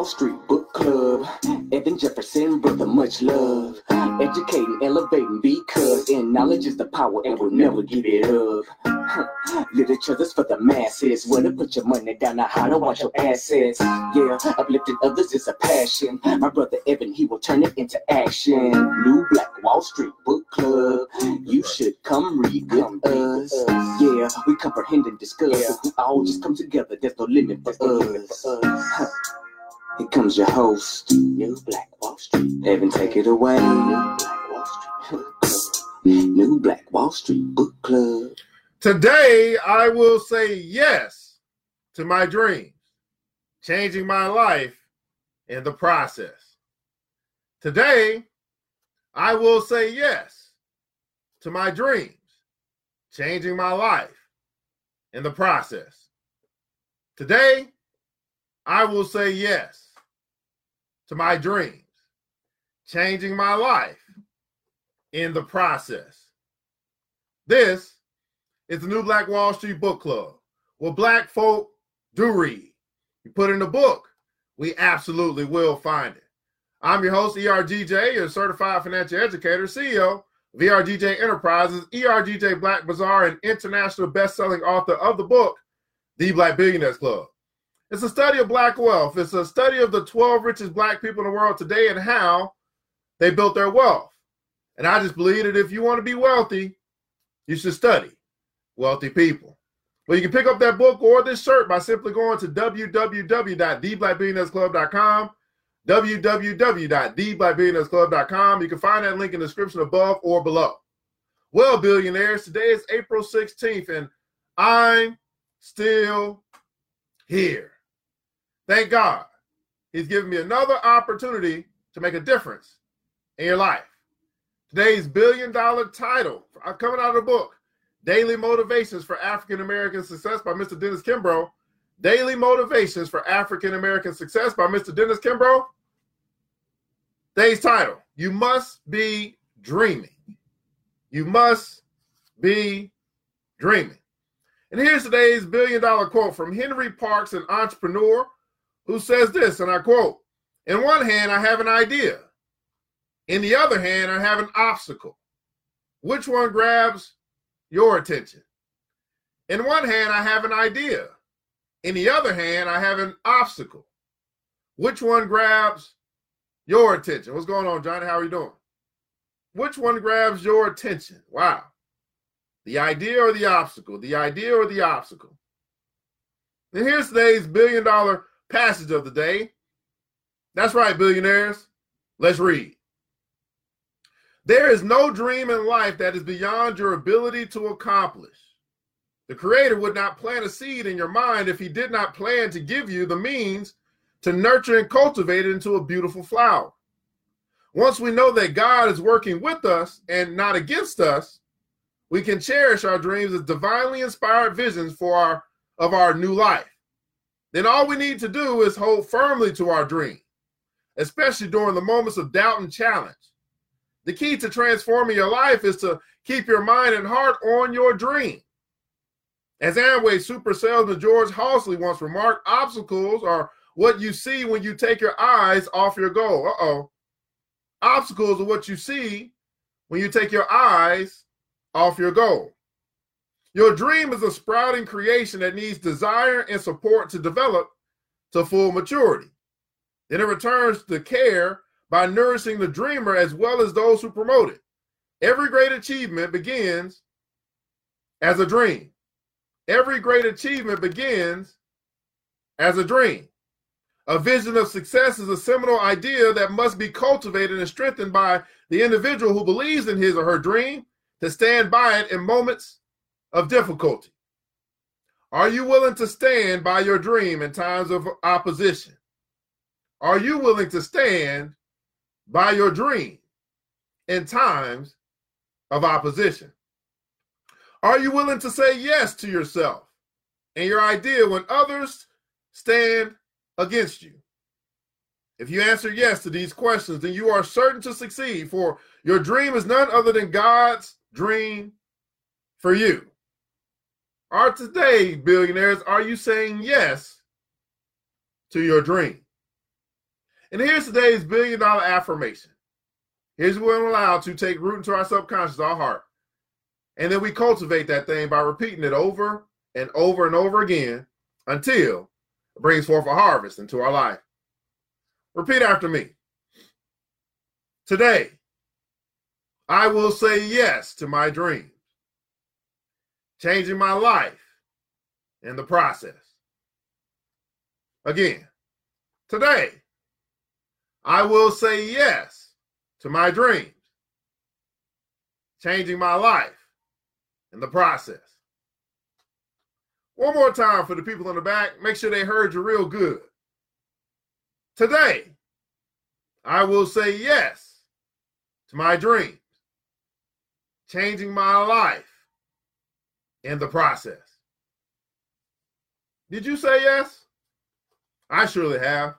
Wall Street Book Club. Evan Jefferson, brother, much love. Educating, elevating, because in knowledge is the power and we'll never give it up. Literature's for the masses. Where to put your money down, now how to watch your assets. Yeah, uplifting others is a passion. My brother Evan, he will turn it into action. New Black Wall Street Book Club. You should come read with us. Yeah, we comprehend and discuss. If we all just come together, there's no limit for us. Here comes your host, New Black Wall Street. Evan, take it away. New Black Wall Street. New Black Wall Street Book Club. Today, I will say yes to my dreams, changing my life in the process. Today, I will say yes to my dreams, changing my life in the process. Today, I will say yes to my dreams, changing my life in the process. This is the New Black Wall Street Book Club, where black folk do read. You put in a book, we absolutely will find it. I'm your host, ERGJ, your certified financial educator, CEO of ERGJ Enterprises, ERGJ Black Bazaar, and international best-selling author of the book, The Black Billionaires Club. It's a study of black wealth. It's a study of the 12 richest black people in the world today and how they built their wealth. And I just believe that if you want to be wealthy, you should study wealthy people. Well, you can pick up that book or this shirt by simply going to www.theblackbillionairesclub.com, www.theblackbillionairesclub.com. You can find that link in the description above or below. Well, billionaires, today is April 16th, and I'm still here. Thank God. He's given me another opportunity to make a difference in your life. Today's billion dollar title I'm coming out of the book Daily Motivations for African American Success by Mr. Dennis Kimbro. Daily Motivations for African American Success by Mr. Dennis Kimbro. Today's title You Must Be Dreaming. You must be dreaming. And here's today's billion dollar quote from Henry Parks, an entrepreneur, who says this, and I quote In one hand, I have an idea. In the other hand, I have an obstacle. Which one grabs your attention? In one hand, I have an idea. In the other hand, I have an obstacle. Which one grabs your attention? What's going on, Johnny? How are you doing? Which one grabs your attention? Wow. The idea or the obstacle? The idea or the obstacle? And here's today's billion dollar passage of the day. That's right, billionaires. Let's read. There is no dream in life that is beyond your ability to accomplish. The Creator would not plant a seed in your mind if He did not plan to give you the means to nurture and cultivate it into a beautiful flower. Once we know that God is working with us and not against us, we can cherish our dreams as divinely inspired visions for our of our new life. Then all we need to do is hold firmly to our dream, especially during the moments of doubt and challenge. The key to transforming your life is to keep your mind and heart on your dream. As Amway super salesman George Halsey once remarked, obstacles are what you see when you take your eyes off your goal. Uh oh. Obstacles are what you see when you take your eyes off your goal. Your dream is a sprouting creation that needs desire and support to develop to full maturity. Then it returns to care by nourishing the dreamer as well as those who promote it. Every great achievement begins as a dream. Every great achievement begins as a dream. A vision of success is a seminal idea that must be cultivated and strengthened by the individual who believes in his or her dream to stand by it in moments of difficulty. Are you willing to stand by your dream in times of opposition? Are you willing to stand by your dream in times of opposition? Are you willing to say yes to yourself and your idea when others stand against you? If you answer yes to these questions, then you are certain to succeed, for your dream is none other than God's dream for you. Are today, billionaires, are you saying yes to your dream? And here's today's billion dollar affirmation. Here's what we're allowed to take root into our subconscious, our heart. And then we cultivate that thing by repeating it over and over and over again until it brings forth a harvest into our life. Repeat after me. Today, I will say yes to my dreams, changing my life in the process. Again, today, I will say yes to my dreams, changing my life in the process. One more time for the people in the back. Make sure they heard you real good. Today, I will say yes to my dreams, changing my life in the process. Did you say yes? I surely have.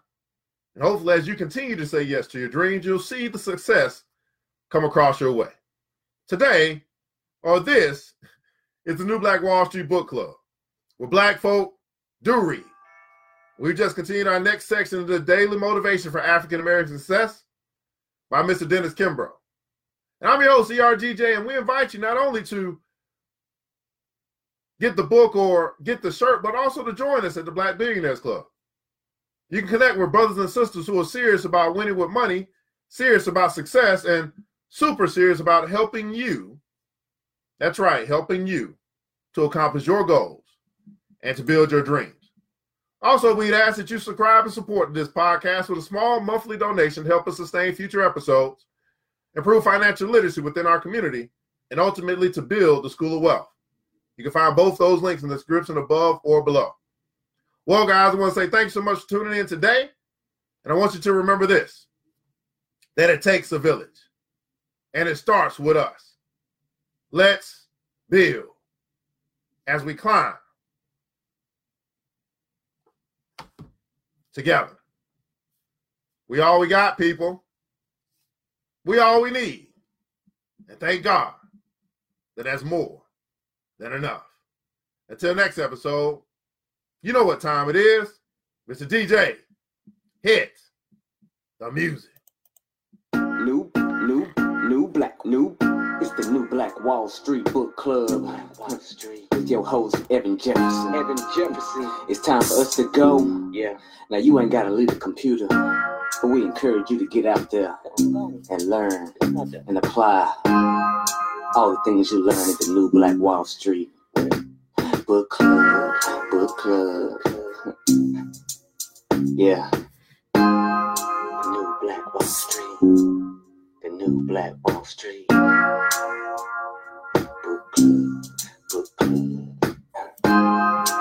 And hopefully, as you continue to say yes to your dreams, you'll see the success come across your way. Today, or this, is the New Black Wall Street Book Club, where black folk do read. We just continued our next section of the Daily Motivation for African American Success by Mr. Dennis Kimbro. And I'm your host, ERGJ, and we invite you not only to get the book or get the shirt, but also to join us at the Black Billionaires Club. You can connect with brothers and sisters who are serious about winning with money, serious about success, and super serious about helping you. That's right, helping you to accomplish your goals and to build your dreams. Also, we'd ask that you subscribe and support this podcast with a small monthly donation to help us sustain future episodes, improve financial literacy within our community, and ultimately to build the School of Wealth. You can find both those links in the description above or below. Well, guys, I want to say thanks so much for tuning in today. And I want you to remember this that it takes a village, and it starts with us. Let's build as we climb together. We all we got, people. We all we need. And thank God that that's more than enough. Until next episode. You know what time it is. Mr. DJ, hit the music. New, new, new black, new. It's the new Black Wall Street Book Club. Wall Street. With your host, Evan Jefferson. Evan Jefferson. It's time for us to go. Yeah. Now, you ain't got to leave the computer, but we encourage you to get out there and learn and apply all the things you learn at the new Black Wall Street Book Club. Book Club. yeah. The new Black Wall Street. The new Black Wall Street.